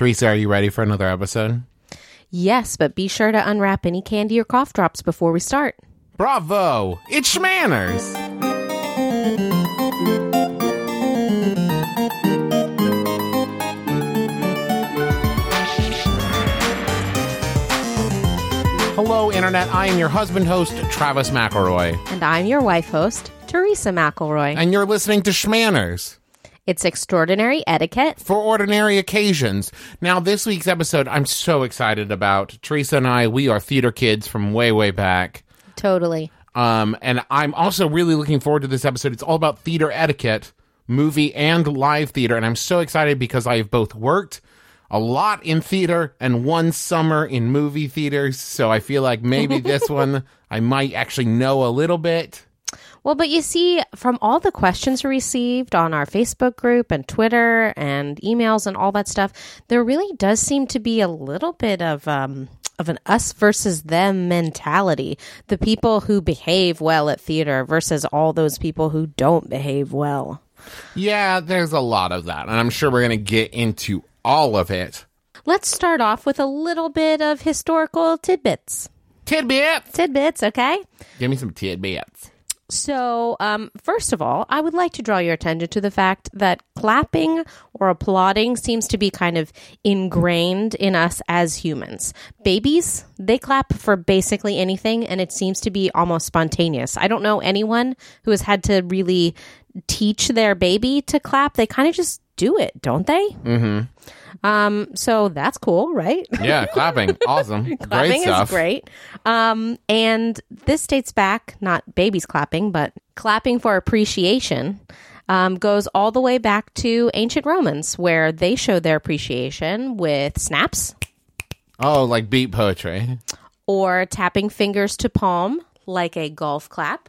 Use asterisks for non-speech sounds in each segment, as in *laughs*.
Teresa, are you ready for another episode? Yes, but be sure to unwrap any candy or cough drops before we start. Bravo! It's Schmanners! Hello, Internet. I am your husband host, Travis McElroy, And I'm your wife host, Teresa McElroy. and you're listening to Schmanners It's extraordinary etiquette. for ordinary occasions. Now, this week's episode, I'm so excited about. Teresa and I, we are theater kids from way, way back. Totally. Um, and I'm also really looking forward to this episode. It's all about theater etiquette, movie and live theater. And I'm so excited because I have both worked a lot in theater and one summer in movie theaters. So I feel like maybe this *laughs* one I might actually know a little bit. Well, but you see, from all the questions received on our Facebook group and Twitter and emails and all that stuff, there really does seem to be a little bit of um, of an us versus them mentality. The people who behave well at theater versus all those people who don't behave well. Yeah, there's a lot of that. And I'm sure we're going to get into all of it. Let's start off with a little bit of historical tidbits. Tidbits. Tidbits, okay? Give me some tidbits. So, um, first of all, I would like to draw your attention to the fact that clapping or applauding seems to be kind of ingrained in us as humans. Babies, they clap for basically anything, and it seems to be almost spontaneous. I don't know anyone who has had to really teach their baby to clap. They kind of just do it, don't they? Mm-hmm. Um, so that's cool, right? Yeah, *laughs* clapping. Awesome. great stuff. is great. Um, and this dates back, not babies clapping, but clapping for appreciation. Um, goes all the way back to ancient Romans, where they showed their appreciation with snaps Oh, like beat poetry. or tapping fingers to palm, like a golf clap,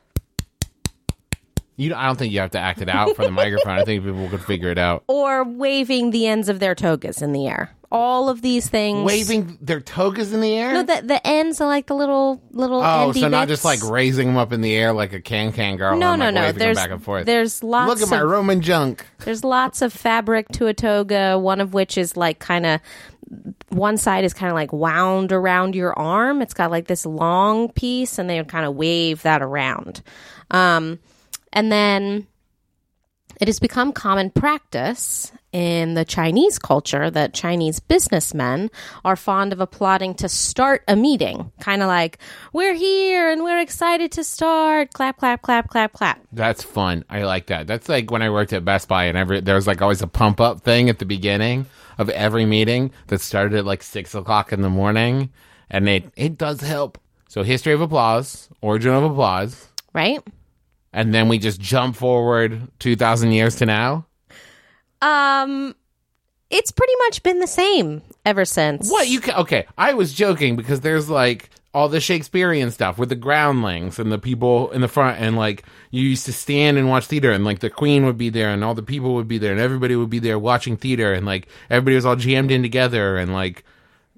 You, I don't think you have to act it out for the microphone. I think *laughs* people could figure it out. or waving the ends of their togas in the air. All of these things. Waving their togas in the air? No, the the ends are like the little little. oh, so not just like raising them up in the air like a can can girl. No, no, like, no. There's back and forth. there's lots. Look at my Roman junk. There's lots of fabric to a toga, one of which is like kind of one side is kind of like wound around your arm. It's got like this long piece, and they would kind of wave that around. Um, and then it has become common practice in the Chinese culture that Chinese businessmen are fond of applauding to start a meeting. Kind of like, we're here and we're excited to start. Clap, clap, clap, clap, clap. That's fun. I like that. That's like when I worked at Best Buy and every there was like always a pump up thing at the beginning of every meeting that started at like six o'clock in the morning, and it it does help. So history of applause, origin of applause, Right? And then we just jump forward two thousand years to now. Um, it's pretty much been the same ever since. What you ca- okay? I was joking because there's like all the Shakespearean stuff with the groundlings and the people in the front, and like you used to stand and watch theater, and like the Queen would be there, and all the people would be there, and everybody would be there watching theater, and like everybody was all jammed in together, and like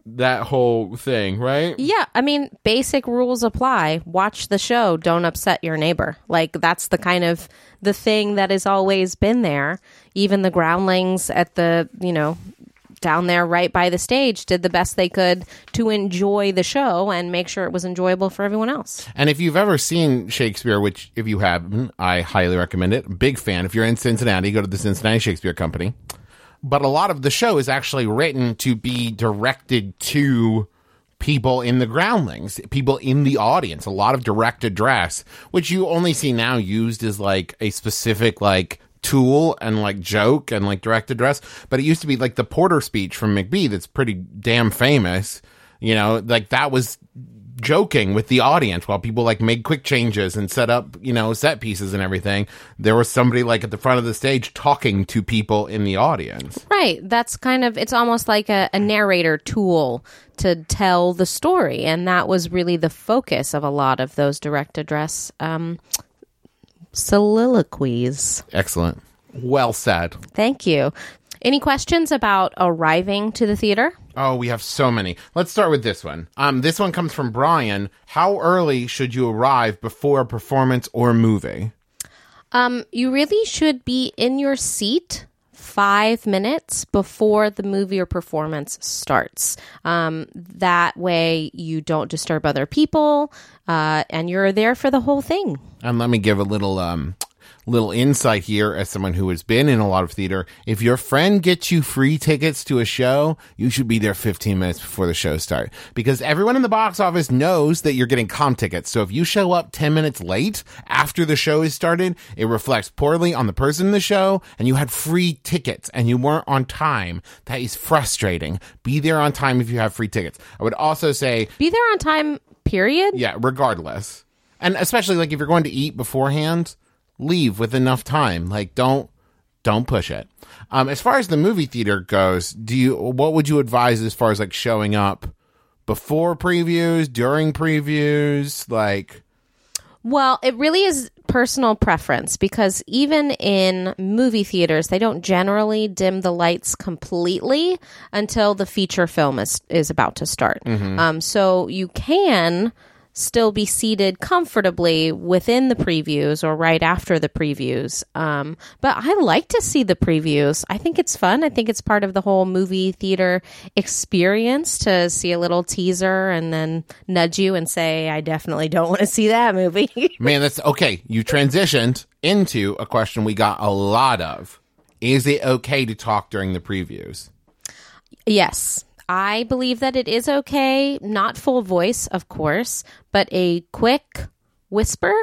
that whole thing, right? Yeah, I mean, basic rules apply. Watch the show. Don't upset your neighbor. Like that's the kind of the thing that has always been there. Even the groundlings at the you know down there right by the stage did the best they could to enjoy the show and make sure it was enjoyable for everyone else. And if you've ever seen Shakespeare, which if you haven't, I highly recommend it. Big fan. If you're in Cincinnati, go to the Cincinnati Shakespeare Company. But a lot of the show is actually written to be directed to people in the groundlings, people in the audience. A lot of direct address, which you only see now used as like a specific like tool and like joke and like direct address. But it used to be like the Porter speech from Macbeth that's pretty damn famous. You know, like that was joking with the audience while people like made quick changes and set up, you know, set pieces and everything. There was somebody like at the front of the stage talking to people in the audience. Right. That's kind of, it's almost like a, a narrator tool to tell the story. And that was really the focus of a lot of those direct address um, soliloquies. Excellent. Well said. Thank you. Any questions about arriving to the theater? Oh, we have so many. Let's start with this one. Um, this one comes from Brian. How early should you arrive before a performance or movie? Um, you really should be in your seat five minutes before the movie or performance starts. Um, that way, you don't disturb other people, uh, and you're there for the whole thing. And let me give a little um little insight here as someone who has been in a lot of theater. If your friend gets you free tickets to a show, you should be there 15 minutes before the show start because everyone in the box office knows that you're getting comp tickets. So if you show up 10 minutes late after the show is started, it reflects poorly on the person in the show and you had free tickets and you weren't on time. That is frustrating. Be there on time if you have free tickets. I would also say Be there on time, period. yeah, regardless. And especially like if you're going to eat beforehand, leave with enough time. Like don't don't push it. Um as far as the movie theater goes, do you what would you advise as far as like showing up before previews, during previews, like Well, it really is personal preference because even in movie theaters, they don't generally dim the lights completely until the feature film is, is about to start. Um, so you can still be seated comfortably within the previews or right after the previews. Um, but I like to see the previews. I think it's fun. I think it's part of the whole movie theater experience to see a little teaser and then nudge you and say, I definitely don't want to see that movie. *laughs* man, that's okay. You transitioned into a question we got a lot of. Is it okay to talk during the previews? yes. I believe that it is okay, not full voice, of course, but a quick whisper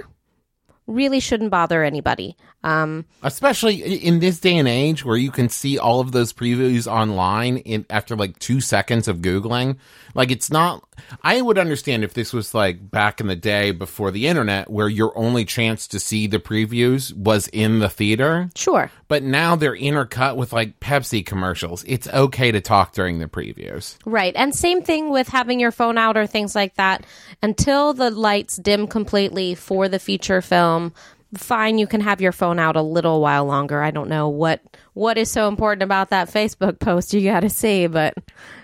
really shouldn't bother anybody. Um, especially in this day and age where you can see all of those previews online in after like two seconds of googling like it's not i would understand if this was like back in the day before the internet where your only chance to see the previews was in the theater sure. but now they're intercut with like pepsi commercials it's okay to talk during the previews Right. And same thing with having your phone out or things like that. Until the lights dim completely for the feature film, fine, you can have your phone out a little while longer. I don't know what what is so important about that Facebook post you got to see, but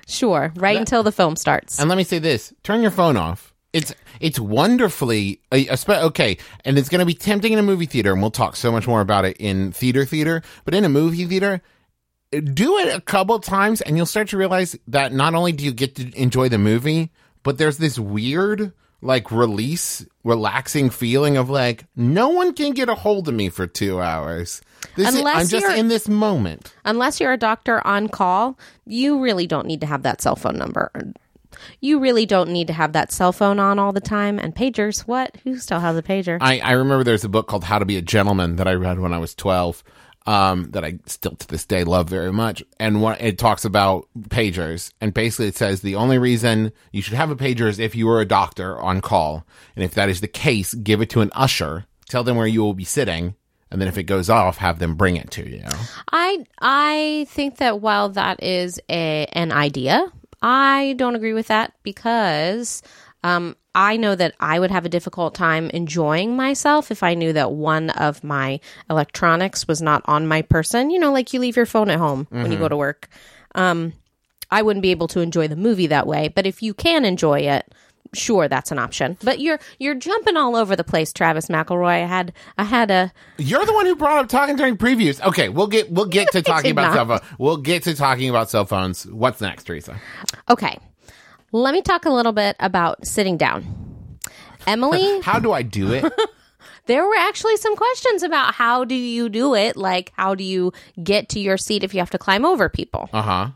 sure, right until the film starts. And let me say this: turn your phone off. It's it's wonderfully okay, and it's going to be tempting in a movie theater, and we'll talk so much more about it in theater theater. But in a movie theater, do it a couple times, and you'll start to realize that not only do you get to enjoy the movie, but there's this weird like release, relaxing feeling of like no one can get a hold of me for two hours. This is, Unless I'm just in this moment. Unless you're a doctor on call, you really don't need to have that cell phone number. You really don't need to have that cell phone on all the time. And pagers, what? Who still has a pager? I, I remember there's a book called How to Be a Gentleman that I read when I was 12 um, that I still to this day love very much. And it talks about pagers. And basically it says the only reason you should have a pager is if you were a doctor on call. And if that is the case, give it to an usher, tell them where you will be sitting. And then if it goes off, have them bring it to you. I I think that while that is a an idea, I don't agree with that because um, I know that I would have a difficult time enjoying myself if I knew that one of my electronics was not on my person. You know, like you leave your phone at home when you go to work. Um, I wouldn't be able to enjoy the movie that way. But if you can enjoy it, sure, that's an option. But you're you're jumping all over the place, Travis McElroy. I had I had a You're the one who brought up talking during previews. Okay, we'll get we'll get to *laughs* talking about cell not. phones. We'll get to talking about cell phones. What's next, Teresa? Okay. Let me talk a little bit about sitting down. Emily, *laughs* How do I do it? *laughs* there were actually some questions about how do you do it? Like, how do you get to your seat if you have to climb over people? Uh huh.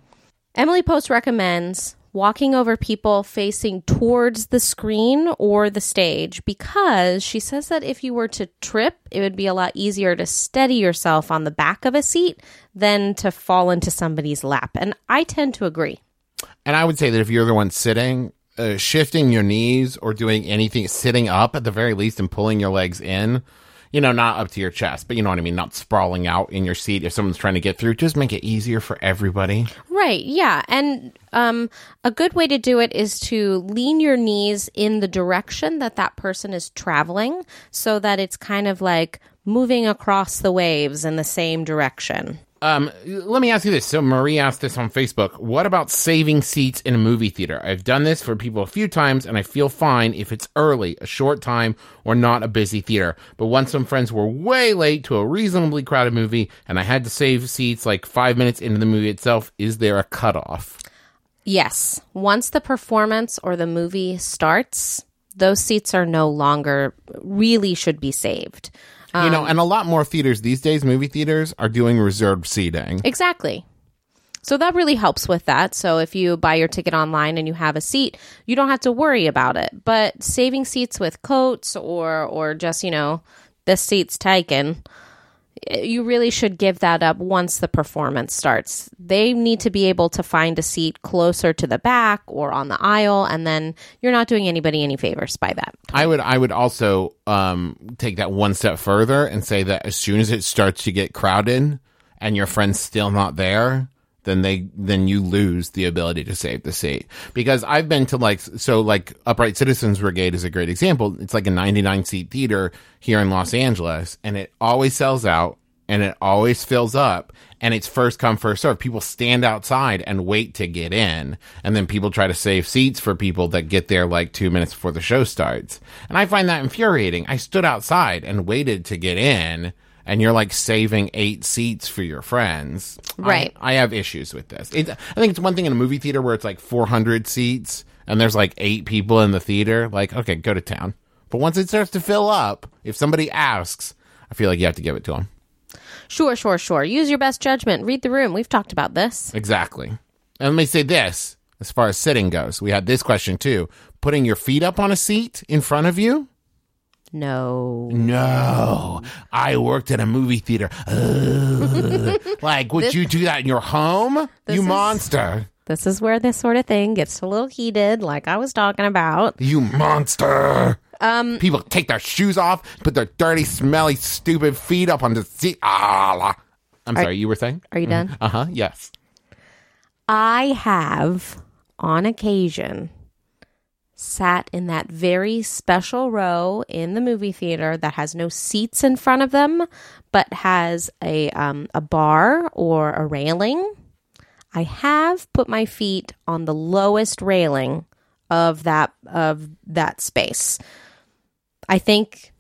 Emily Post recommends walking over people facing towards the screen or the stage because she says that if you were to trip, it would be a lot easier to steady yourself on the back of a seat than to fall into somebody's lap. And I tend to agree. And I would say that if you're the one sitting, uh, shifting your knees or doing anything, sitting up at the very least and pulling your legs in, you know, not up to your chest, but you know what I mean, not sprawling out in your seat if someone's trying to get through, just make it easier for everybody. Right, yeah. And um, a good way to do it is to lean your knees in the direction that that person is traveling so that it's kind of like moving across the waves in the same direction. Um, let me ask you this. So Marie asked this on Facebook. What about saving seats in a movie theater? I've done this for people a few times and I feel fine if it's early, a short time, or not a busy theater. But once some friends were way late to a reasonably crowded movie and I had to save seats like five minutes into the movie itself, is there a cutoff? Yes. Once the performance or the movie starts, those seats are no longer really should be saved. You know, um, and a lot more theaters these days, movie theaters, are doing reserved seating. Exactly. So that really helps with that. So if you buy your ticket online and you have a seat, you don't have to worry about it. But saving seats with coats or or just, you know, this seat's taken, you really should give that up once the performance starts. They need to be able to find a seat closer to the back or on the aisle and then you're not doing anybody any favors by that. I would I would also um, take that one step further and say that as soon as it starts to get crowded and your friend's still not there, then they then you lose the ability to save the seat. Because I've been to like so like Upright Citizens Brigade is a great example. It's like a 99 seat theater here in Los Angeles and it always sells out and it always fills up and it's first come first serve people stand outside and wait to get in and then people try to save seats for people that get there like two minutes before the show starts and i find that infuriating i stood outside and waited to get in and you're like saving eight seats for your friends Right. i, I have issues with this it's, i think it's one thing in a movie theater where it's like 400 seats and there's like eight people in the theater like okay go to town but once it starts to fill up if somebody asks i feel like you have to give it to them Sure, sure, sure. Use your best judgment. Read the room. We've talked about this. Exactly. And let me say this as far as sitting goes. We had this question too. Putting your feet up on a seat in front of you? No. No. I worked at a movie theater. Like, would you do that in your home? You is- monster. This is where this sort of thing gets a little heated, like I was talking about. You monster. Um, People take their shoes off, put their dirty, smelly, stupid feet up on the seat. Ah. I'm sorry, you were saying? Are you done? Uh huh, yes. I have, on occasion, sat in that very special row in the movie theater that has no seats in front of them, but has a um, a bar or a railing. I have put my feet on the lowest railing of that of that space. I think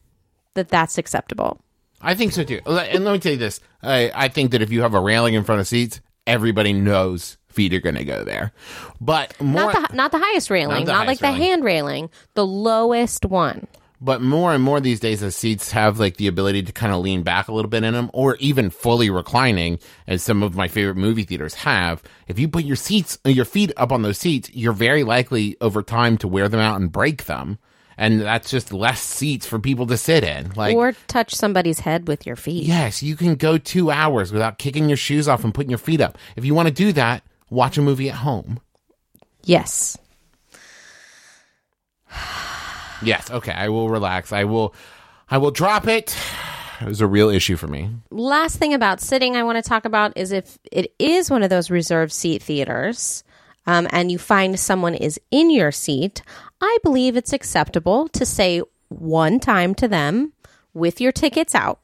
that that's acceptable. I think so too. And let me tell you this: I, I think that if you have a railing in front of seats, everybody knows feet are going to go there. But more, Not the not the highest railing, the not, like highest the hand railing, the lowest one. but more and more these days, the seats have like the ability to kind of lean back a little bit in them, or even fully reclining, as some of my favorite movie theaters have. If you put your seats, your feet up on those seats, you're very likely over time to wear them out and break them. And that's just less seats for people to sit in. Like, or touch somebody's head with your feet. Yes, you can go two hours without kicking your shoes off and putting your feet up. If you want to do that, watch a movie at home. Yes. Yes, okay, I will relax. I will I will drop it. It was a real issue for me. Last thing about sitting I want to talk about is if it is one of those reserved seat theaters um, and you find someone is in your seat, I believe it's acceptable to say one time to them with your tickets out,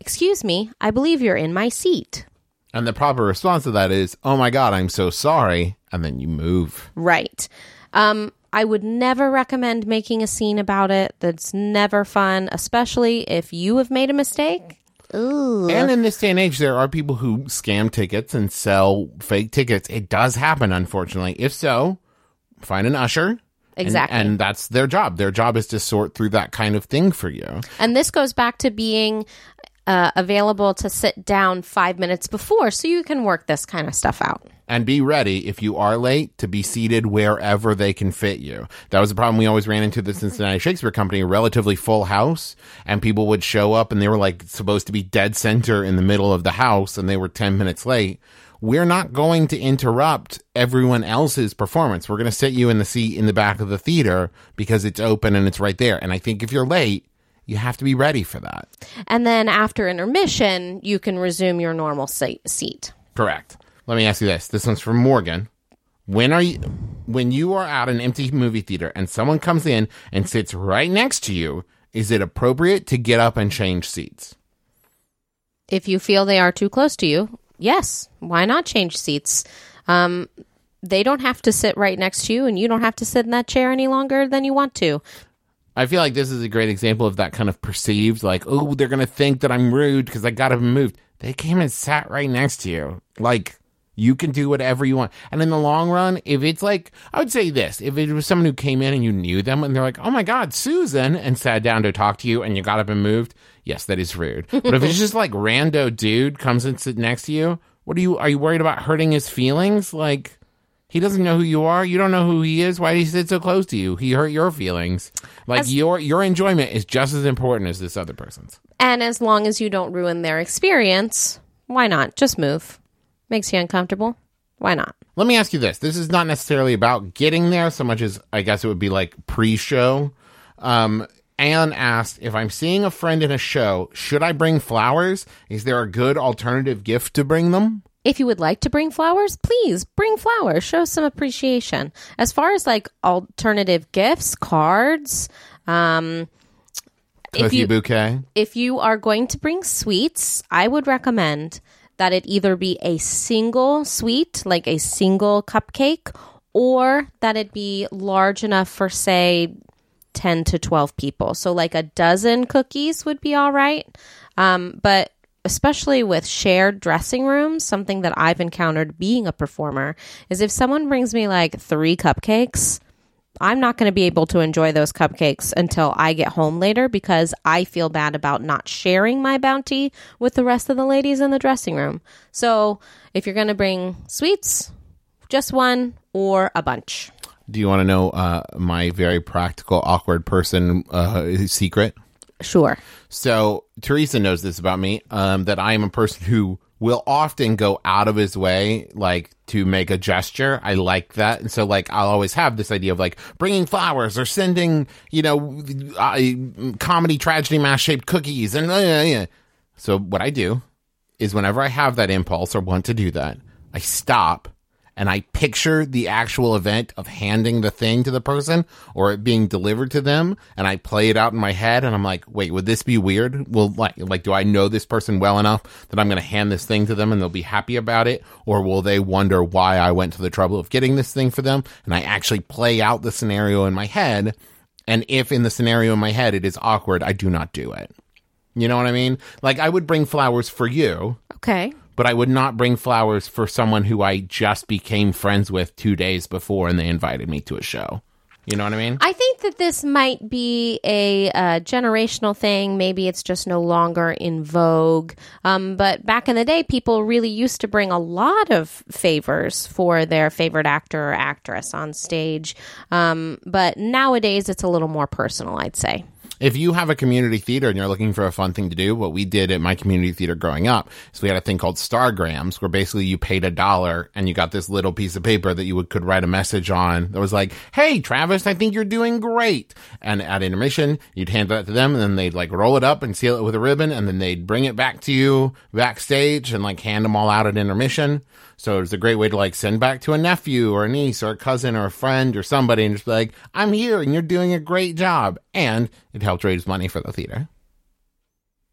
Excuse me, I believe you're in my seat. And the proper response to that is, "Oh my god, I'm so sorry," and then you move. Right. Um, I would never recommend making a scene about it. That's never fun, especially if you have made a mistake. Ooh. And in this day and age, there are people who scam tickets and sell fake tickets. It does happen, unfortunately. If so, find an usher. and- Exactly. And, that's their job. Their job is to sort through that kind of thing for you. And this goes back to being uh, available to sit down five minutes before so you can work this kind of stuff out. And be ready, if you are late, to be seated wherever they can fit you. That was the problem we always ran into the Cincinnati Shakespeare Company, a relatively full house, and people would show up and they were like supposed to be dead center in the middle of the house and they were 10 minutes late. We're not going to interrupt everyone else's performance. We're going to sit you in the seat in the back of the theater because it's open and it's right there. And I think if you're late, you have to be ready for that. And then after intermission, you can resume your normal seat. Correct. Let me ask you this. This one's from Morgan. When are you when you are at an empty movie theater and someone comes in and sits right next to you, is it appropriate to get up and change seats? If you feel they are too close to you, yes, why not change seats? Um, they don't have to sit right next to you, and you don't have to sit in that chair any longer than you want to. I feel like this is a great example of that kind of perceived, like, oh, they're going to think that I'm rude because I got to moved. They came and sat right next to you. Like, you can do whatever you want. And in the long run, if it's like, I would say this if it was someone who came in and you knew them and they're like, oh my God, Susan, and sat down to talk to you and you got up and moved, yes, that is rude. *laughs* But if it's just like rando dude comes and sit next to you, what are you, are you worried about hurting his feelings? Like, he doesn't know who you are. You don't know who he is. Why did he sit so close to you? He hurt your feelings. Like As- your your enjoyment is just as important as this other person's. And as long as you don't ruin their experience, why not? Just move. Makes you uncomfortable. Why not? Let me ask you this. This is not necessarily about getting there so much as I guess it would be like pre-show. Um Anne asked if I'm seeing a friend in a show, should I bring flowers? Is there a good alternative gift to bring them? If you would like to bring flowers, please bring flowers. Show some appreciation. As far as like alternative gifts, cards, um, if Cookie you bouquet. if you are going to bring sweets, I would recommend that it either be a single sweet, like a single cupcake, or that it be large enough for say 10 to 12 people. So like a dozen cookies would be all right. Um, but especially with shared dressing rooms, something that I've encountered being a performer is if someone brings me like 3 cupcakes, I'm not going to be able to enjoy those cupcakes until I get home later because I feel bad about not sharing my bounty with the rest of the ladies in the dressing room. So, if you're going to bring sweets, just one or a bunch. Do you want to know uh, my very practical awkward person uh, secret? Sure. So Teresa knows this about me, um, that I am a person who will often go out of his way, like to make a gesture. I like that. And so like, I'll always have this idea of like bringing flowers or sending, you know, uh, comedy tragedy mash shaped cookies. And uh, so what I do is whenever I have that impulse or want to do that, I stop and I picture the actual event of handing the thing to the person or it being delivered to them and I play it out in my head and I'm like, wait, would this be weird? Well, like, like, do I know this person well enough that I'm going to hand this thing to them and they'll be happy about it? Or will they wonder why I went to the trouble of getting this thing for them? And I actually play out the scenario in my head. And if in the scenario in my head it is awkward, I do not do it. You know what I mean? Like I would bring flowers for you Okay. But I would not bring flowers for someone who I just became friends with two days before and they invited me to a show. You know what I mean? I think that this might be a uh, generational thing. Maybe it's just no longer in vogue. Um, but back in the day, people really used to bring a lot of favors for their favorite actor or actress on stage. Um, but nowadays, it's a little more personal, I'd say. If you have a community theater and you're looking for a fun thing to do, what we did at my community theater growing up is we had a thing called Stargrams where basically you paid a dollar and you got this little piece of paper that you would, could write a message on that was like, Hey, Travis, I think you're doing great. And at intermission, you'd hand that to them and then they'd like roll it up and seal it with a ribbon and then they'd bring it back to you backstage and like hand them all out at intermission. So it was a great way to like send back to a nephew or a niece or a cousin or a friend or somebody and just be like, I'm here and you're doing a great job. And it helped raise money for the theater.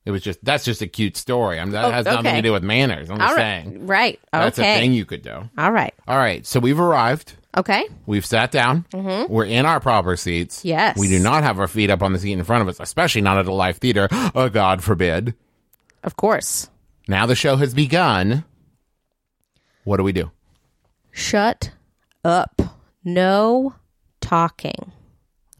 It was just, that's just a cute story. I'm, that Oh, has nothing to do with manners. I'm just All right. saying. Right. Okay. That's a thing you could do. All right. All right. So we've arrived. Okay. We've sat down. We're in our proper seats. Mm-hmm. Yes. We do not have our feet up on the seat in front of us, especially not at a live theater. *gasps* Oh, God forbid. Of course. Now the show has begun. What do we do? Shut up. No talking.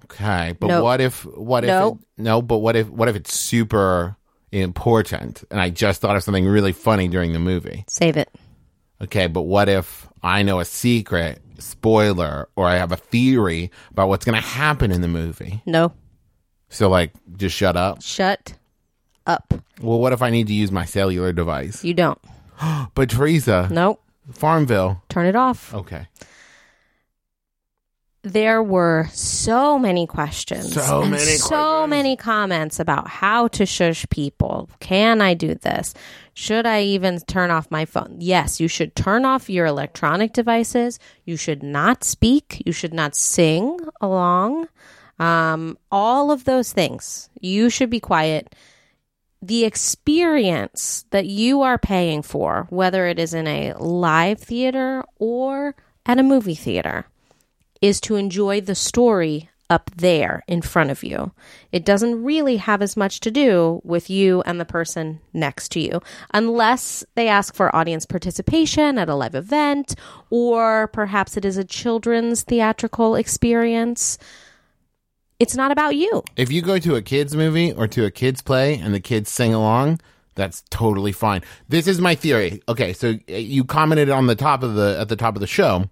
Okay, but No. what if what if No. it, no? But what if what if it's super important and I just thought of something really funny during the movie? Save it. Okay, but what if I know a secret spoiler or I have a theory about what's going to happen in the movie? No. So like, just shut up. Shut up. Well, what if I need to use my cellular device? You don't. *gasps* But Teresa, Nope. Farmville. Turn it off. Okay, There were so many questions. So and many So questions. many comments about how to shush people. Can I do this? Should I even turn off my phone? Yes, you should turn off your electronic devices. You should not speak. You should not sing along. Um, all of those things. You should be quiet. The experience that you are paying for, whether it is in a live theater or at a movie theater, is to enjoy the story up there in front of you. It doesn't really have as much to do with you and the person next to you, unless they ask for audience participation at a live event, or perhaps it is a children's theatrical experience. It's not about you. If you go to a kids movie or to a kids play and the kids sing along, that's totally fine. This is my theory. Okay, so uh, you commented on the top of the at the top of the show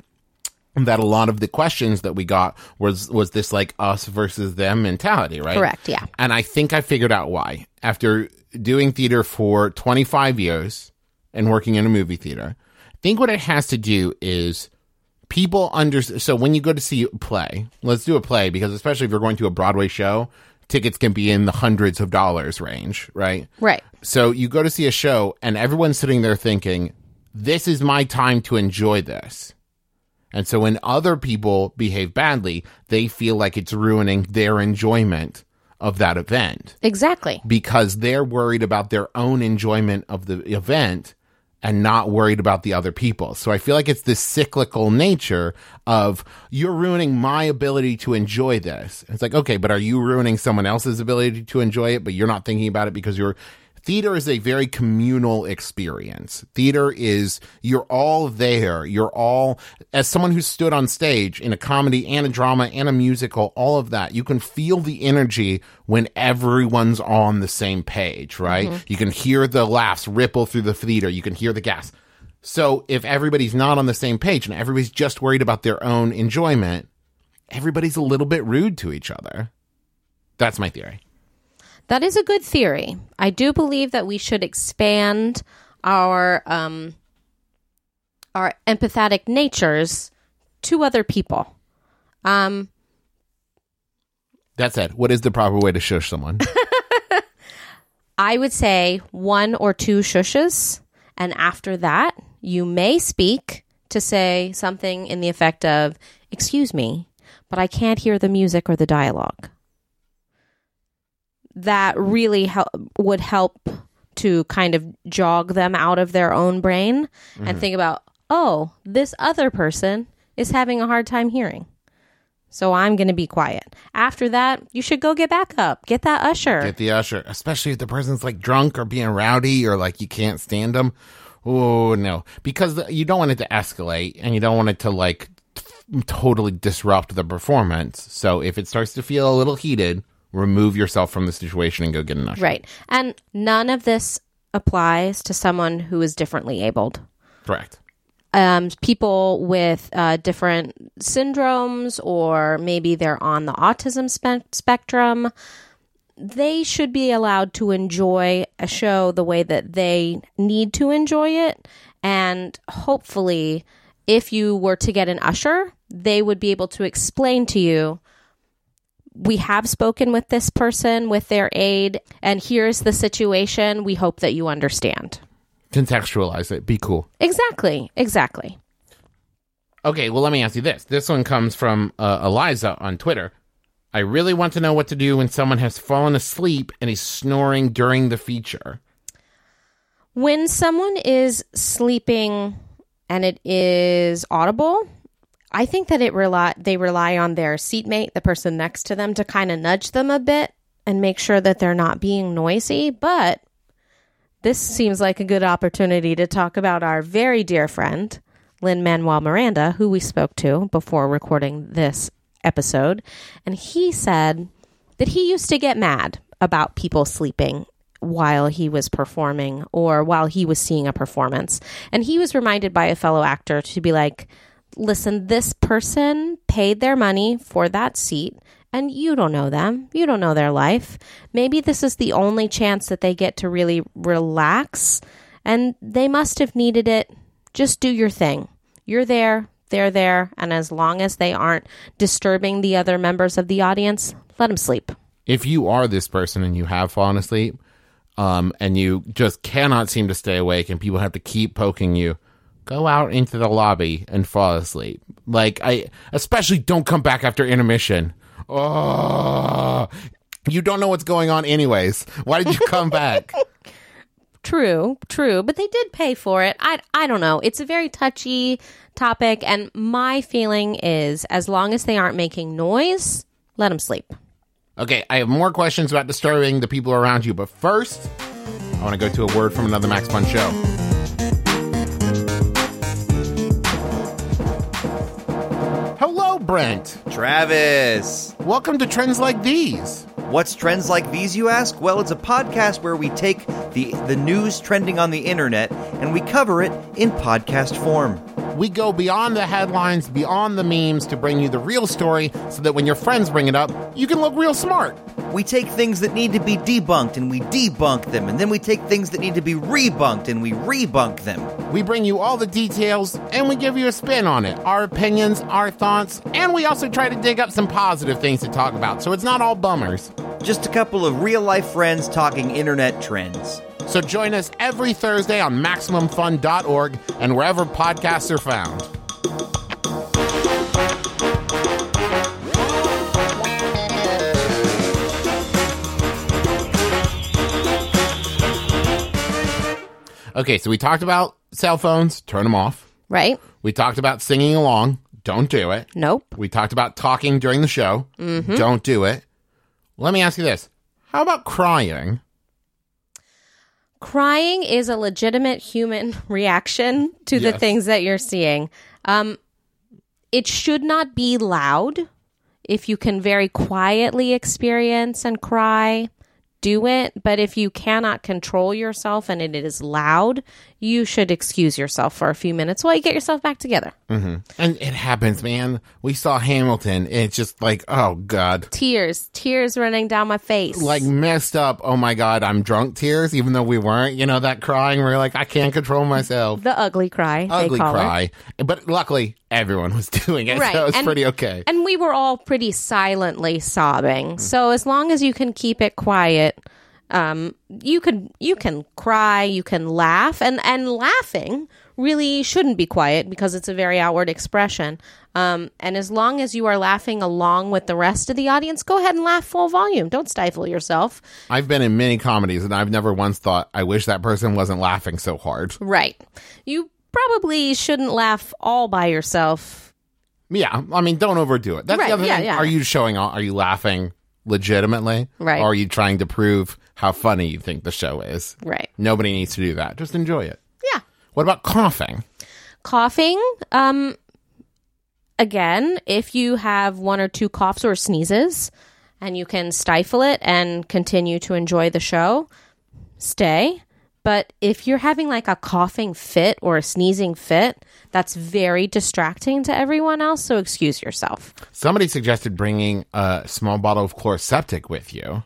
that a lot of the questions that we got was was this like us versus them mentality, right? Correct, yeah. And I think I figured out why. After doing theater for 25 years and working in a movie theater, I think what it has to do is people under so when you go to see a play, let's do a play because especially if you're going to a Broadway show, tickets can be in the hundreds of dollars range, right? Right. So you go to see a show and everyone's sitting there thinking, this is my time to enjoy this. And so when other people behave badly, they feel like it's ruining their enjoyment of that event Exactly. because they're worried about their own enjoyment of the event and not worried about the other people. So I feel like it's this cyclical nature of you're ruining my ability to enjoy this. It's like, okay, but are you ruining someone else's ability to enjoy it, but you're not thinking about it because you're theater is a very communal experience. Theater is you're all there. You're all as someone who stood on stage in a comedy and a drama and a musical, all of that. You can feel the energy when everyone's on the same page, right? Mm-hmm. You can hear the laughs ripple through the theater. You can hear the gas. So if everybody's not on the same page and everybody's just worried about their own enjoyment, everybody's a little bit rude to each other. That's my theory. That is a good theory. I do believe that we should expand our um, our empathetic natures to other people. Um, That said, what is the proper way to shush someone? *laughs* I would say one or two shushes, and after that, you may speak to say something in the effect of, "Excuse me, but I can't hear the music or the dialogue." That really hel- would help to kind of jog them out of their own brain and mm-hmm. think about, "Oh, this other person is having a hard time hearing." So I'm going to be quiet. After that, you should go get back up. Get that usher. Get the usher, especially if the person's like drunk or being rowdy or like you can't stand them. Oh no, because the- you don't want it to escalate and you don't want it to like t- totally disrupt the performance. So if it starts to feel a little heated, remove yourself from the situation and go get an usher. Right. And none of this applies to someone who is differently abled. Correct. Um, people with uh, different syndromes, or maybe they're on the autism spe- spectrum, they should be allowed to enjoy a show the way that they need to enjoy it. And hopefully, if you were to get an usher, they would be able to explain to you we have spoken with this person with their aid, and here's the situation. We hope that you understand. Contextualize it. Be cool. Exactly. Exactly. Okay, well, let me ask you this. This one comes from uh, Eliza on Twitter. I really want to know what to do when someone has fallen asleep and is snoring during the feature. When someone is sleeping and it is audible, I think that it rely they rely on their seatmate, the person next to them, to kind of nudge them a bit and make sure that they're not being noisy. But this seems like a good opportunity to talk about our very dear friend, Lin-Manuel Miranda, who we spoke to before recording this episode. And he said that he used to get mad about people sleeping while he was performing or while he was seeing a performance. And he was reminded by a fellow actor to be like, listen, this person paid their money for that seat and you don't know them. You don't know their life. Maybe this is the only chance that they get to really relax and they must have needed it. Just do your thing. You're there, they're there, and as long as they aren't disturbing the other members of the audience, let them sleep. If you are this person and you have fallen asleep, um, and you just cannot seem to stay awake, and people have to keep poking you, go out into the lobby and fall asleep. Like I, especially don't come back after intermission. Oh, You don't know what's going on, anyways. Why did you come back? *laughs* True, true, but they did pay for it. I I don't know. It's a very touchy topic and my feeling is as long as they aren't making noise, let them sleep. Okay, I have more questions about disturbing the people around you, but first, I want to go to a word from another Max Fun show. Brent. Travis. Welcome to Trends Like These. What's trends like these, you ask? Well, it's a podcast where we take the, the news trending on the internet and we cover it in podcast form. We go beyond the headlines, beyond the memes to bring you the real story so that when your friends bring it up, you can look real smart. We take things that need to be debunked and we debunk them, and then we take things that need to be rebunked and we rebunk them. We bring you all the details and we give you a spin on it, our opinions, our thoughts, and we also try to dig up some positive things to talk about so it's not all bummers. Just a couple of real life friends talking internet trends. So join us every Thursday on MaximumFun.org and wherever podcasts are found. Okay, so we talked about cell phones, turn them off. Right? We talked about singing along, don't do it. Nope. We talked about talking during the show, mm-hmm. don't do it. Let me ask you this How about crying? Crying is a legitimate human *laughs* reaction to the Yes. things that you're seeing. Um, it should not be loud. If you can very quietly experience and cry, do it. But if you cannot control yourself and it is loud, you should excuse yourself for a few minutes while you get yourself back together. Mm-hmm. And it happens, man. We saw Hamilton. And it's just like, oh, God. Tears, tears running down my face. Like messed up. Oh my God, I'm drunk tears, even though we weren't. You know, that crying where you're like, I can't control myself. the ugly cry. Ugly they call it. cry. But luckily, everyone was *laughs* doing it. Right, So it was and- pretty okay. And we were all pretty silently sobbing. Mm. So as long as you can keep it quiet, um, you can you can cry, you can laugh, and and laughing really shouldn't be quiet because it's a very outward expression. Um, and as long as you are laughing along with the rest of the audience, go ahead and laugh full volume. Don't stifle yourself. I've been in many comedies and I've never once thought, I wish that person wasn't laughing so hard. Right. You probably shouldn't laugh all by yourself. Yeah, I mean, don't overdo it. That's Right, the other yeah, thing. yeah. Are you showing off? Are you laughing legitimately? Right. Or are you trying to prove how funny you think the show is? Right. Nobody needs to do that. Just enjoy it. Yeah. What about coughing? coughing um again if you have one or two coughs or sneezes and you can stifle it and continue to enjoy the show stay but if you're having like a coughing fit or a sneezing fit that's very distracting to everyone else so excuse yourself Somebody suggested bringing a small bottle of Chloraseptic with you. And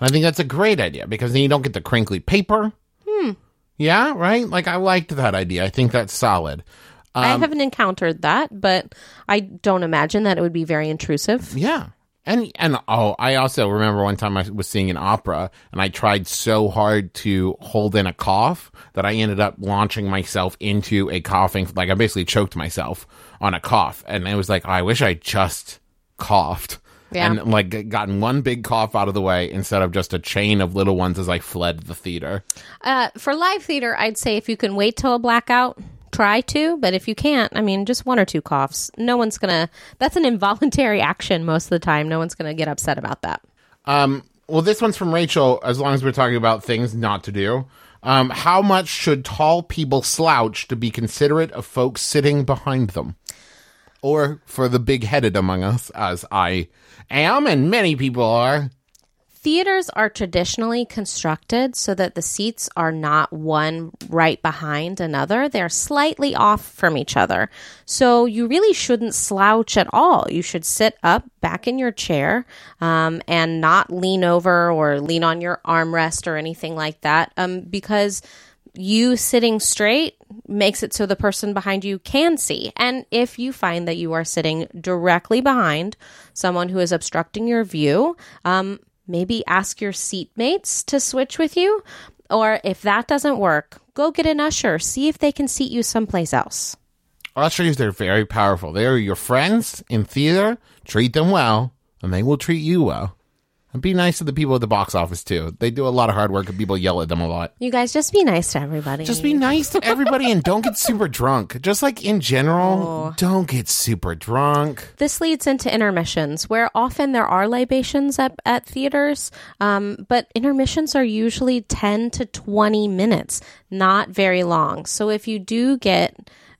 I think that's a great idea because then you don't get the crinkly paper. Hmm. Yeah, right? Like, I liked that idea. I think that's solid. i haven't encountered that but i don't imagine that it would be very intrusive Yeah. And and oh, I also remember one time I was seeing an opera and I tried so hard to hold in a cough that I ended up launching myself into a coughing like I basically choked myself on a cough and it was like I wish I just coughed. Yeah. And like gotten one big cough out of the way instead of just a chain of little ones as I fled the theater. Uh, for live theater, I'd say if you can wait till a blackout, try to. But if you can't, I mean, just one or two coughs. No one's gonna. That's an involuntary action most of the time. No one's gonna get upset about that. Um, well, this one's from Rachel. As long as we're talking about things not to do, um, how much should tall people slouch to be considerate of folks sitting behind them, or for the big-headed among us, as I am, and many people are? Theaters are traditionally constructed so that the seats are not one right behind another. They're slightly off from each other. So you really shouldn't slouch at all. You should sit up back in your chair um, and not lean over or lean on your armrest or anything like that um, because you sitting straight makes it so the person behind you can see. And if you find that you are sitting directly behind someone who is obstructing your view, um, maybe ask your seatmates to switch with you. Or if that doesn't work, go get an usher. See if they can seat you someplace else. Ushers, they're very powerful. They are your friends in theater. Treat them well, and they will treat you well. And be nice to the people at the box office too. They do a lot of hard work and people yell at them a lot. You guys just be nice to everybody. Just be nice to everybody and don't get super drunk. Just like in general, don't get super drunk. This leads into intermissions, where often there are libations at, at theaters, um, but intermissions are usually 10 to 20 minutes, not very long. So if you do get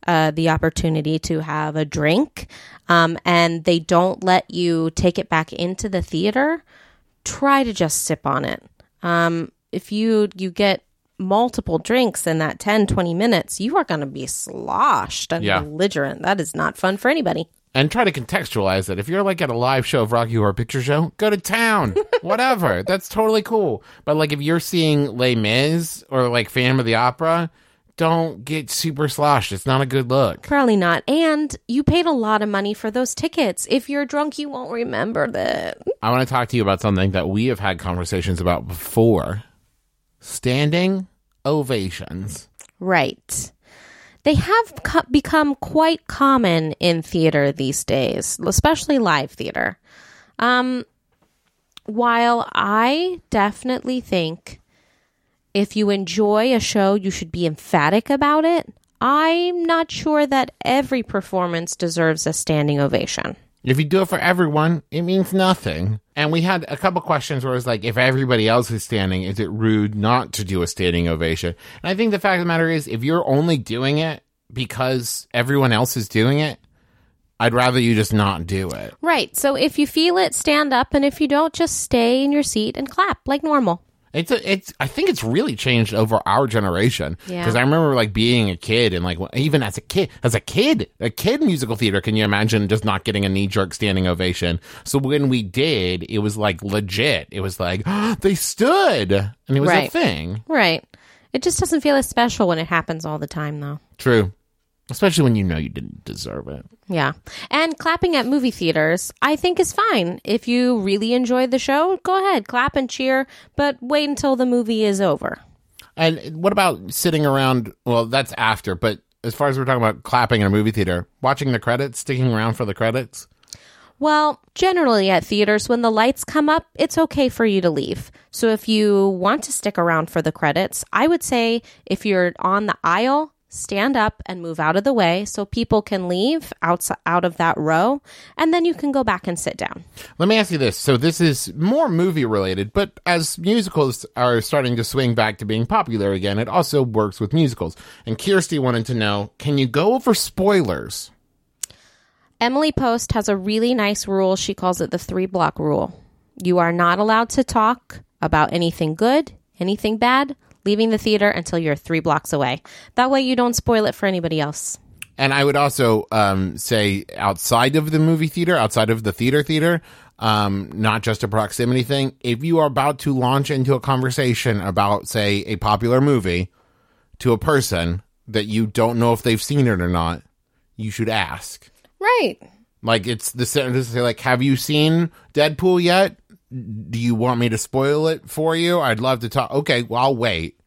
uh, the opportunity to have a drink um, and they don't let you take it back into the theater, try to just sip on it. Um, if you you get multiple drinks in that 10 20 minutes you are going to be sloshed and Yeah. belligerent that is not fun for anybody And try to contextualize it. If you're like at a live show of Rocky Horror Picture Show, go to town. *laughs* Whatever. That's totally cool. But like if you're seeing Les Mis or like Phantom of the Opera, don't get super sloshed. It's not a good look. Probably not. And you paid a lot of money for those tickets. If you're drunk, you won't remember that. I want to talk to you about something that we have had conversations about before. Standing ovations. Right. They have co- become quite common in theater these days, especially live theater. Um, while I definitely think if you enjoy a show, you should be emphatic about it, I'm not sure that every performance deserves a standing ovation. If you do it for everyone, it means nothing. And we had a couple questions where it was like, if everybody else is standing, is it rude not to do a standing ovation? And I think the fact of the matter is, if you're only doing it because everyone else is doing it, I'd rather you just not do it. Right. So if you feel it, stand up. And if you don't, just stay in your seat and clap like normal. It's a, it's. I think it's really changed over our generation. Yeah. Because I remember like being a kid and like even as a kid, as a kid, a kid musical theater. Can you imagine just not getting a knee jerk standing ovation? So when we did, it was like legit. It was like *gasps* they stood, and it was a thing. Right. It just doesn't feel as special when it happens all the time, though. True, especially when you know you didn't deserve it. Yeah. And clapping at movie theaters, I think is fine. If you really enjoyed the show, go ahead, clap and cheer, but wait until the movie is over. And what about sitting around? Well, that's after. But as far as we're talking about clapping in a movie theater, watching the credits, sticking around for the credits. Well, generally at theaters, when the lights come up, it's okay for you to leave. So if you want to stick around for the credits, I would say if you're on the aisle, stand up and move out of the way so people can leave out, out of that row, and then you can go back and sit down. Let me ask you this. So this is more movie related, but as musicals are starting to swing back to being popular again, it also works with musicals. And Kirsty wanted to know, can you go over spoilers? Emily Post has a really nice rule. She calls it the three block rule. You are not allowed to talk about anything good, anything bad, leaving the theater until you're three blocks away. That way you don't spoil it for anybody else. And I would also um, say outside of the movie theater, outside of the theater theater, um, not just a proximity thing. If you are about to launch into a conversation about, say, a popular movie to a person that you don't know if they've seen it or not, you should ask. Right. Like it's the sentence say like, "Have you seen Deadpool yet? Do you want me to spoil it for you? I'd love to talk." Okay, well, I'll wait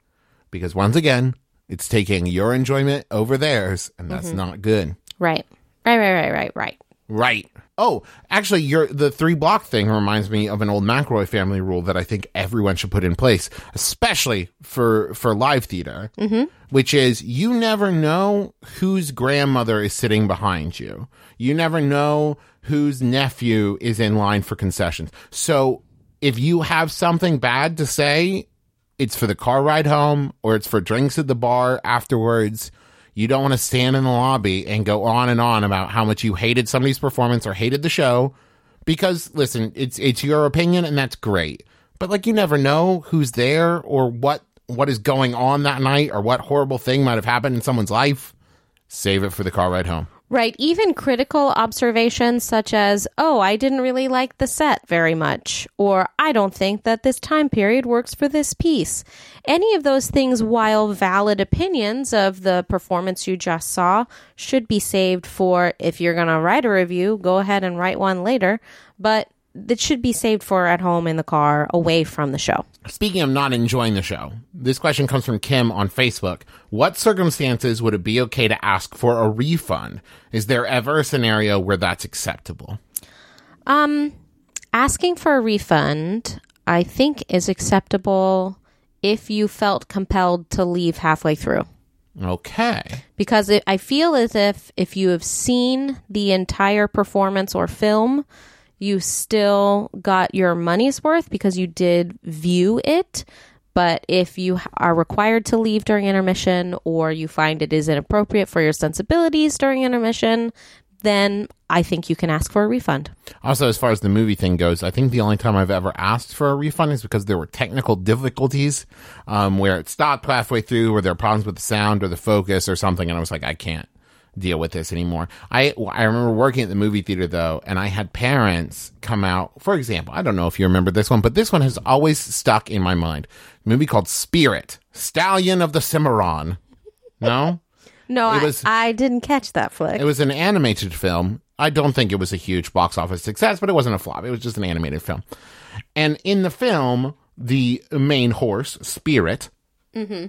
because once again, it's taking your enjoyment over theirs, and that's mm-hmm. not good. Right. Right, right, right, right, right. Right. Oh, actually, your the three block thing reminds me of an old McElroy family rule that I think everyone should put in place, especially for for live theater, mm-hmm. which is you never know whose grandmother is sitting behind you. You never know whose nephew is in line for concessions. So if you have something bad to say, it's for the car ride home or it's for drinks at the bar afterwards. You don't want to stand in the lobby and go on and on about how much you hated somebody's performance or hated the show because listen, it's it's your opinion and that's great. But like you never know who's there or what what is going on that night or what horrible thing might have happened in someone's life. Save it for the car ride home. Right. Even critical observations such as, oh, I didn't really like the set very much, or I don't think that this time period works for this piece. Any of those things, while valid opinions of the performance you just saw, should be saved for if you're going to write a review, go ahead and write one later. But it should be saved for at home in the car away from the show. Speaking of not enjoying the show, this question comes from Kim on Facebook. What circumstances would it be okay to ask for a refund? Is there ever a scenario where that's acceptable? Um, asking for a refund, I think, is acceptable if you felt compelled to leave halfway through. Okay. Because it, I feel as if if you have seen the entire performance or film, you still got your money's worth because you did view it. But if you are required to leave during intermission or you find it is inappropriate for your sensibilities during intermission, then I think you can ask for a refund. Also, as far as the movie thing goes, I think the only time I've ever asked for a refund is because there were technical difficulties um, where it stopped halfway through, or there were problems with the sound or the focus or something, and I was like, I can't deal with this anymore. I I remember working at the movie theater though, and I had parents come out. For example, I don't know if you remember this one, but this one has always stuck in my mind. A movie called Spirit, Stallion of the Cimarron. No. *laughs* No, It I, was- I didn't catch that flick. It was an animated film. I don't think it was a huge box office success, but it wasn't a flop. It was just an animated film. And in the film, the main horse, Spirit, mm-hmm.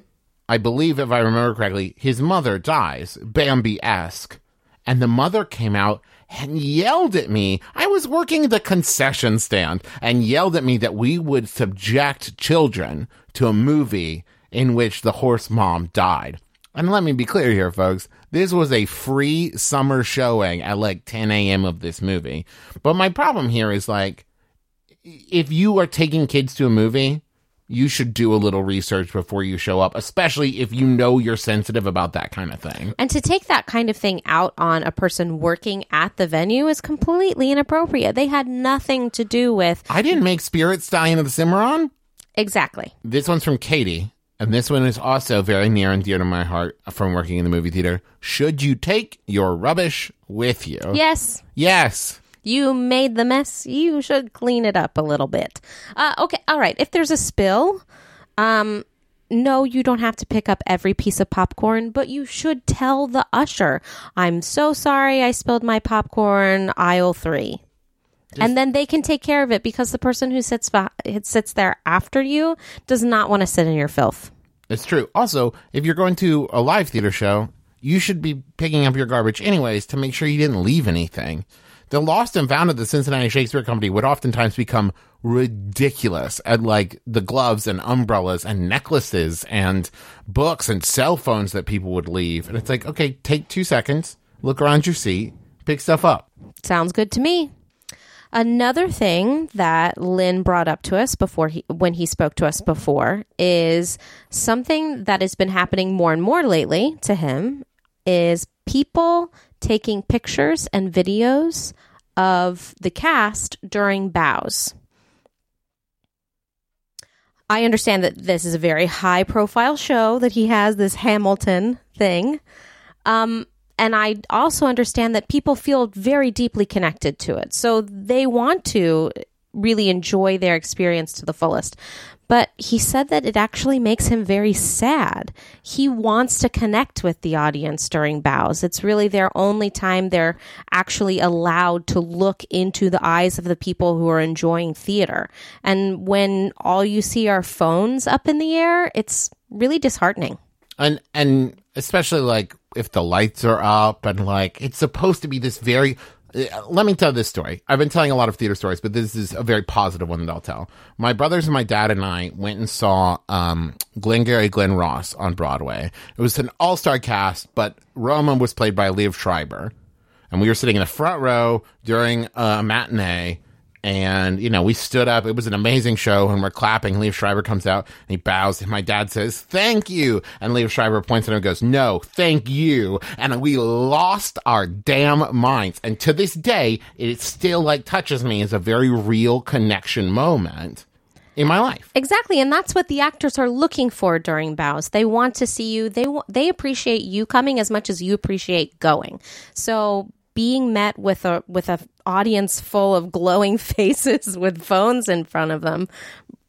I believe, if I remember correctly, his mother dies, Bambi esque. And the mother came out and yelled at me. I was working the concession stand and yelled at me that we would subject children to a movie in which the horse mom died. And let me be clear here, folks. This was a free summer showing at like 10 a.m. of this movie. But my problem here is like, if you are taking kids to a movie, you should do a little research before you show up, especially if you know you're sensitive about that kind of thing. And to take that kind of thing out on a person working at the venue is completely inappropriate. They had nothing to do with I didn't make Spirit Stallion of the Cimarron. exactly. This one's from Katie, and this one is also very near and dear to my heart from working in the movie theater. Should you take your rubbish with you? Yes, Yes. You made the mess. You should clean it up a little bit. Uh, okay, all right. If there's a spill, um, no, you don't have to pick up every piece of popcorn, but you should tell the usher, "I'm so sorry, I spilled my popcorn, aisle three. and then they can take care of it because the person who sits beh- sits there after you does not want to sit in your filth. It's true. Also, if you're going to a live theater show, you should be picking up your garbage anyways to make sure you didn't leave anything. The lost and found of the Cincinnati Shakespeare Company would oftentimes become ridiculous at like the gloves and umbrellas and necklaces and books and cell phones that people would leave. And it's like, okay, take two seconds, look around your seat, pick stuff up. Sounds good to me. Another thing that Lin brought up to us before he when he spoke to us before is something that has been happening more and more lately to him is people taking pictures and videos of the cast during bows. I understand that this is a very high profile show that he has this Hamilton thing. Um, and I also understand that people feel very deeply connected to it. So they want to really enjoy their experience to the fullest. But he said that it actually makes him very sad. He wants to connect with the audience during bows. It's really their only time they're actually allowed to look into the eyes of the people who are enjoying theater. And when all you see are phones up in the air, it's really disheartening. and and especially like if the lights are up and like it's supposed to be this very let me tell this story. I've been telling a lot of theater stories but this is a very positive one that i'll tell. My brothers and my dad and i went and saw um glengarry glen ross on broadway. It was an all-star cast but roma was played by liev schreiber. And we were sitting in the front row during a matinee and you know we stood up it was an amazing show and we're clapping Liev Schreiber comes out and he bows and my dad says thank you and Liev Schreiber points at him and goes no thank you and we lost our damn minds and to this day it still like touches me as a very real connection moment in my life Exactly, and that's what the actors are looking for during bows. They want to see you. They they appreciate you coming as much as you appreciate going. So being met with a with a audience full of glowing *laughs* faces with phones in front of them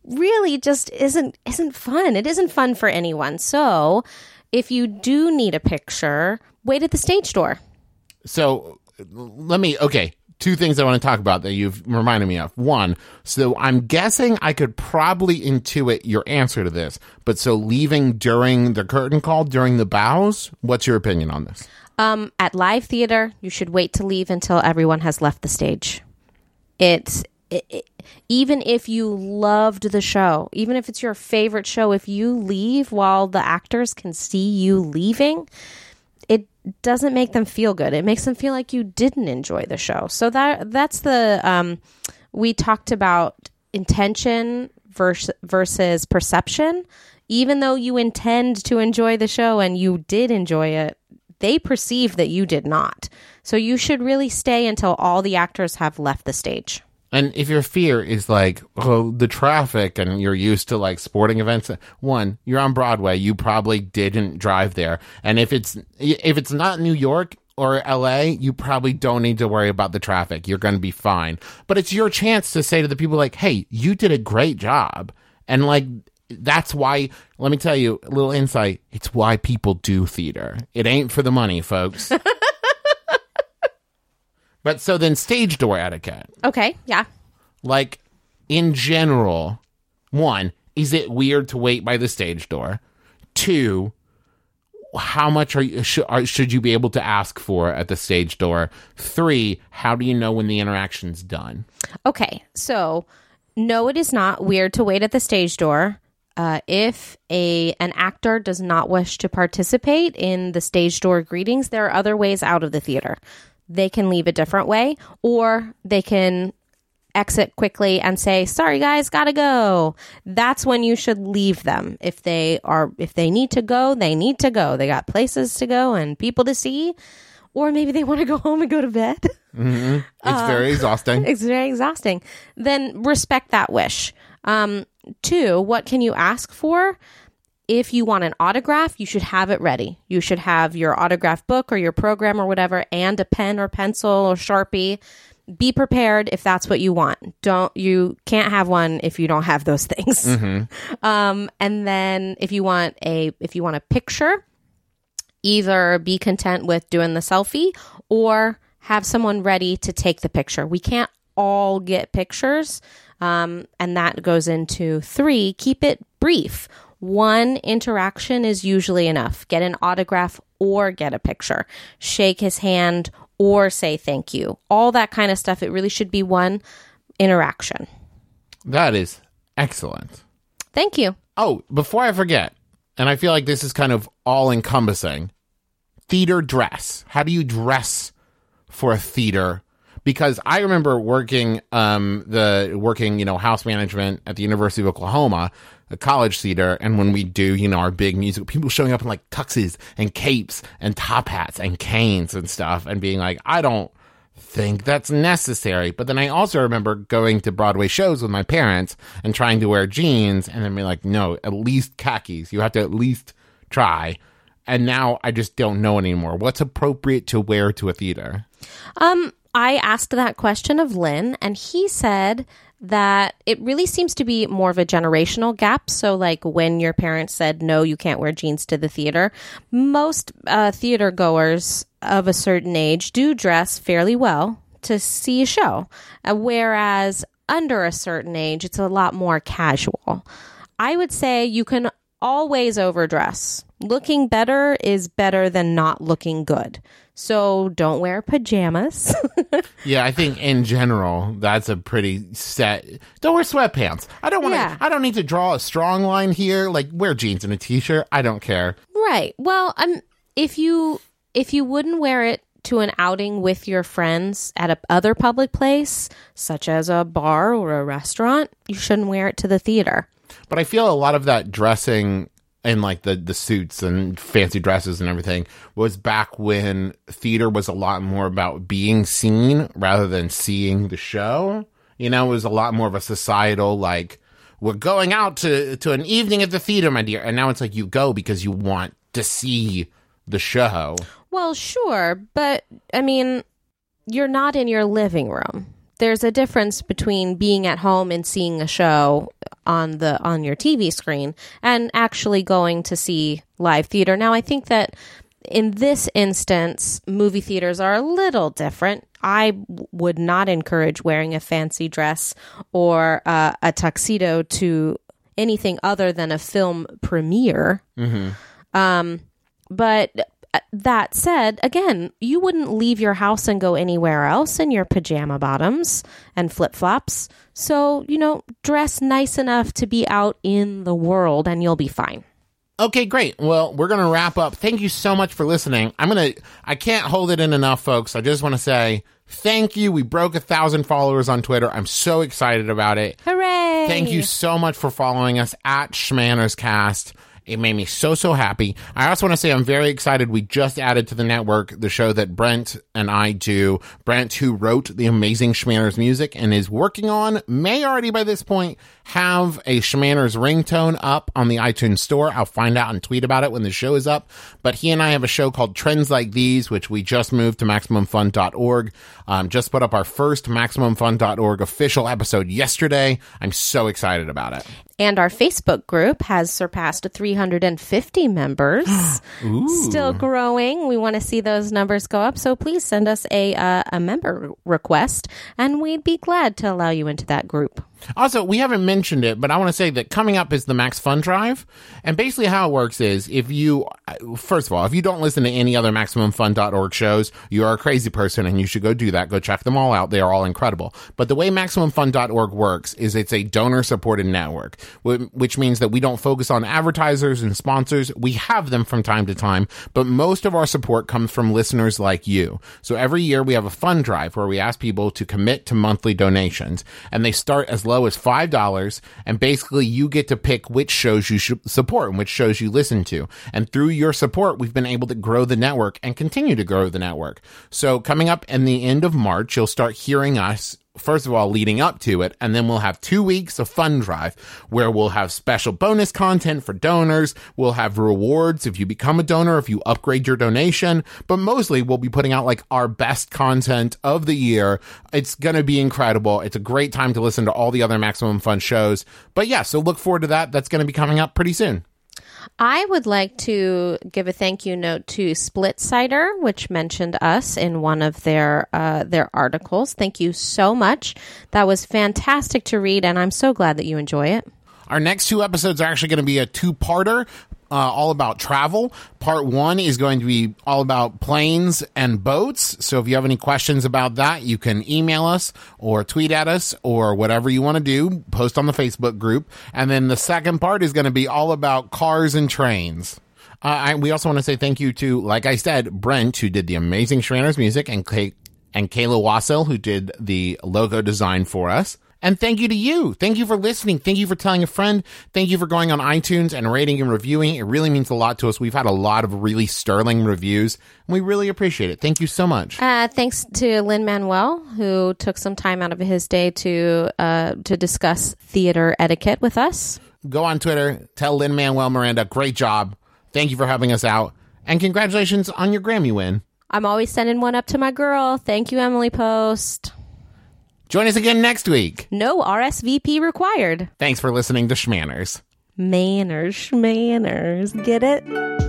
really just isn't isn't fun. It isn't fun for anyone. So if you do need a picture, wait at the stage door. so let me okay two things i want to talk about that you've reminded me of one so i'm guessing i could probably intuit your answer to this but so leaving during the curtain call during the bows what's your opinion on this Um, at live theater, you should wait to leave until everyone has left the stage. It's it, it, even if you loved the show, even if it's your favorite show, if you leave while the actors can see you leaving, doesn't make them feel good. It makes them feel like you didn't enjoy the show. So that that's the um, we talked about intention versus versus perception. Even though you intend to enjoy the show and you did enjoy it, they perceive that you did not. So you should really stay until all the actors have left the stage. And if your fear is like, oh, the traffic and you're used to like sporting events, one, you're on Broadway, you probably didn't drive there. And if it's, if it's not New York or LA, you probably don't need to worry about the traffic. You're going to be fine. But it's your chance to say to the people like, hey, you did a great job. And like, that's why, let me tell you a little insight. It's why people do theater. It ain't for the money, folks. *laughs* but so then stage door etiquette Okay, yeah. like in general one is it weird to wait by the stage door two how much are you should, are, should you be able to ask for at the stage door three how do you know when the interaction's done Okay, so no, it is not weird to wait at the stage door. Uh, if a an actor does not wish to participate in the stage door greetings, there are other ways out of the theater. They can leave a different way, or they can exit quickly and say, "Sorry, guys, gotta go." That's when you should leave them. If they are, if they need to go, they need to go. They got places to go and people to see, or maybe they want to go *laughs* home and go to bed. it's very exhausting *laughs* it's very exhausting. Then respect that wish. Um, two, what can you ask for? If you want an autograph, you should have it ready. You should have your autograph book or your program or whatever, and a pen or pencil or sharpie. Be prepared if that's what you want. Don't you can't have one if you don't have those *laughs* things. Um, and then if you want a if you want a picture, either be content with doing the selfie or have someone ready to take the picture. We can't all get pictures. Um, and that goes into three, keep it brief. One interaction is usually enough. Get an autograph or get a picture. Shake his hand or say thank you. All that kind of stuff. It really should be one interaction. that is excellent Thank you. Oh, before I forget, and I feel like this is kind of all encompassing theater dress. How do you dress for a theater? Because I remember working um the working, you know, house management at the University of Oklahoma, a college theater, and when we do, you know, our big music, people showing up in like tuxes and capes and top hats and canes and stuff and being like, I don't think that's necessary. But then I also remember going to Broadway shows with my parents and trying to wear jeans and then be like, no, at least khakis. You have to at least try. And now I just don't know anymore. What's appropriate to wear to a theater? Um, I asked that question of Lin, and he said that it really seems to be more of a generational gap. So, like when your parents said, no, you can't wear jeans to the theater, most uh, theater goers of a certain age do dress fairly well to see a show. Uh, whereas under a certain age, it's a lot more casual. I would say you can always overdress. Looking better is better than not looking good. So don't wear pajamas. *laughs* Yeah, I think in general that's a pretty set. Don't wear sweatpants. I don't want to. Yeah. I don't need to draw a strong line here. Like wear jeans and a t-shirt. I don't care. right. Well, um if you if you wouldn't wear it to an outing with your friends at a other public place, such as a bar or a restaurant, you shouldn't wear it to the theater. But I feel a lot of that dressing and like the the suits and fancy dresses and everything was back when theater was a lot more about being seen rather than seeing the show. You know, it was a lot more of a societal like we're going out to to an evening at the theater, my dear. And now it's like you go because you want to see the show. Well, sure, but I mean, you're not in your living room. There's a difference between being at home and seeing a show on the on your TV screen and actually going to see live theater. Now, I think that in this instance, movie theaters are a little different. I would not encourage wearing a fancy dress or uh, a tuxedo to anything other than a film premiere. Um, but that said, again, you wouldn't leave your house and go anywhere else in your pajama bottoms and flip flops. So, you know, dress nice enough to be out in the world and you'll be fine. Okay, great. Well, we're going to wrap up. Thank you so much for listening. I'm going to, I can't hold it in enough, folks. I just want to say thank you. We broke a thousand followers on Twitter. I'm so excited about it. Hooray! Thank you so much for following us at Schmannerscast. It made me so, so happy. I also want to say I'm very excited. We just added to the network the show that Brent and I do. Brent, who wrote the amazing Schmanners music and is working on, may already by this point have a Schmanners ringtone up on the iTunes store. I'll find out and tweet about it when the show is up. But he and I have a show called Trends Like These, which we just moved to MaximumFun.org. Um, just put up our first MaximumFun.org official episode yesterday. I'm so excited about it. And our Facebook group has surpassed 350 members. *gasps* Still growing. We want to see those numbers go up. So please send us a uh, a member request, and we'd be glad to allow you into that group. Also, we haven't mentioned it, but I want to say that coming up is the Max Fun Drive. And basically, how it works is if you, first of all, if you don't listen to any other MaximumFun.org shows, you are a crazy person and you should go do that. Go check them all out. They are all incredible. But the way MaximumFun.org works is it's a donor supported network, which means that we don't focus on advertisers and sponsors. We have them from time to time, but most of our support comes from listeners like you. So every year we have a fund drive where we ask people to commit to monthly donations and they start as low as $5. And basically, you get to pick which shows you support and which shows you listen to. And through your support, we've been able to grow the network and continue to grow the network. So, coming up in the end of March, you'll start hearing us first of all, leading up to it, and then we'll have two weeks of fun drive where we'll have special bonus content for donors. We'll have rewards if you become a donor, if you upgrade your donation, but mostly we'll be putting out like our best content of the year. It's going to be incredible. It's a great time to listen to all the other Maximum Fun shows. But yeah, so look forward to that. That's going to be coming up pretty soon. I would like to give a thank you note to Splitsider, which mentioned us in one of their uh, their articles. Thank you so much. That was fantastic to read, and I'm so glad that you enjoy it. Our next two episodes are actually going to be a two parter. Uh, all about travel. Part one is going to be all about planes and boats. So if you have any questions about that, you can email us or tweet at us or whatever you want to do. Post on the Facebook group. And then the second part is going to be all about cars and trains. Uh, I, we also want to say thank you to, like I said, Brent, who did the amazing Schmanners music, and Kay, and Kayla Wassel, who did the logo design for us. And thank you to you. Thank you for listening. Thank you for telling a friend. Thank you for going on iTunes and rating and reviewing. It really means a lot to us. We've had a lot of really sterling reviews, and we really appreciate it. Thank you so much. Uh, thanks to Lin Manuel, who took some time out of his day to uh, to discuss theater etiquette with us. Go on Twitter. Tell Lin-Manuel Miranda, great job. Thank you for helping us out, and congratulations on your Grammy win. I'm always sending one up to my girl. Thank you, Emily Post. Join us again next week. No RSVP required. Thanks for listening to Schmanners. Manners, schmanners. Get it?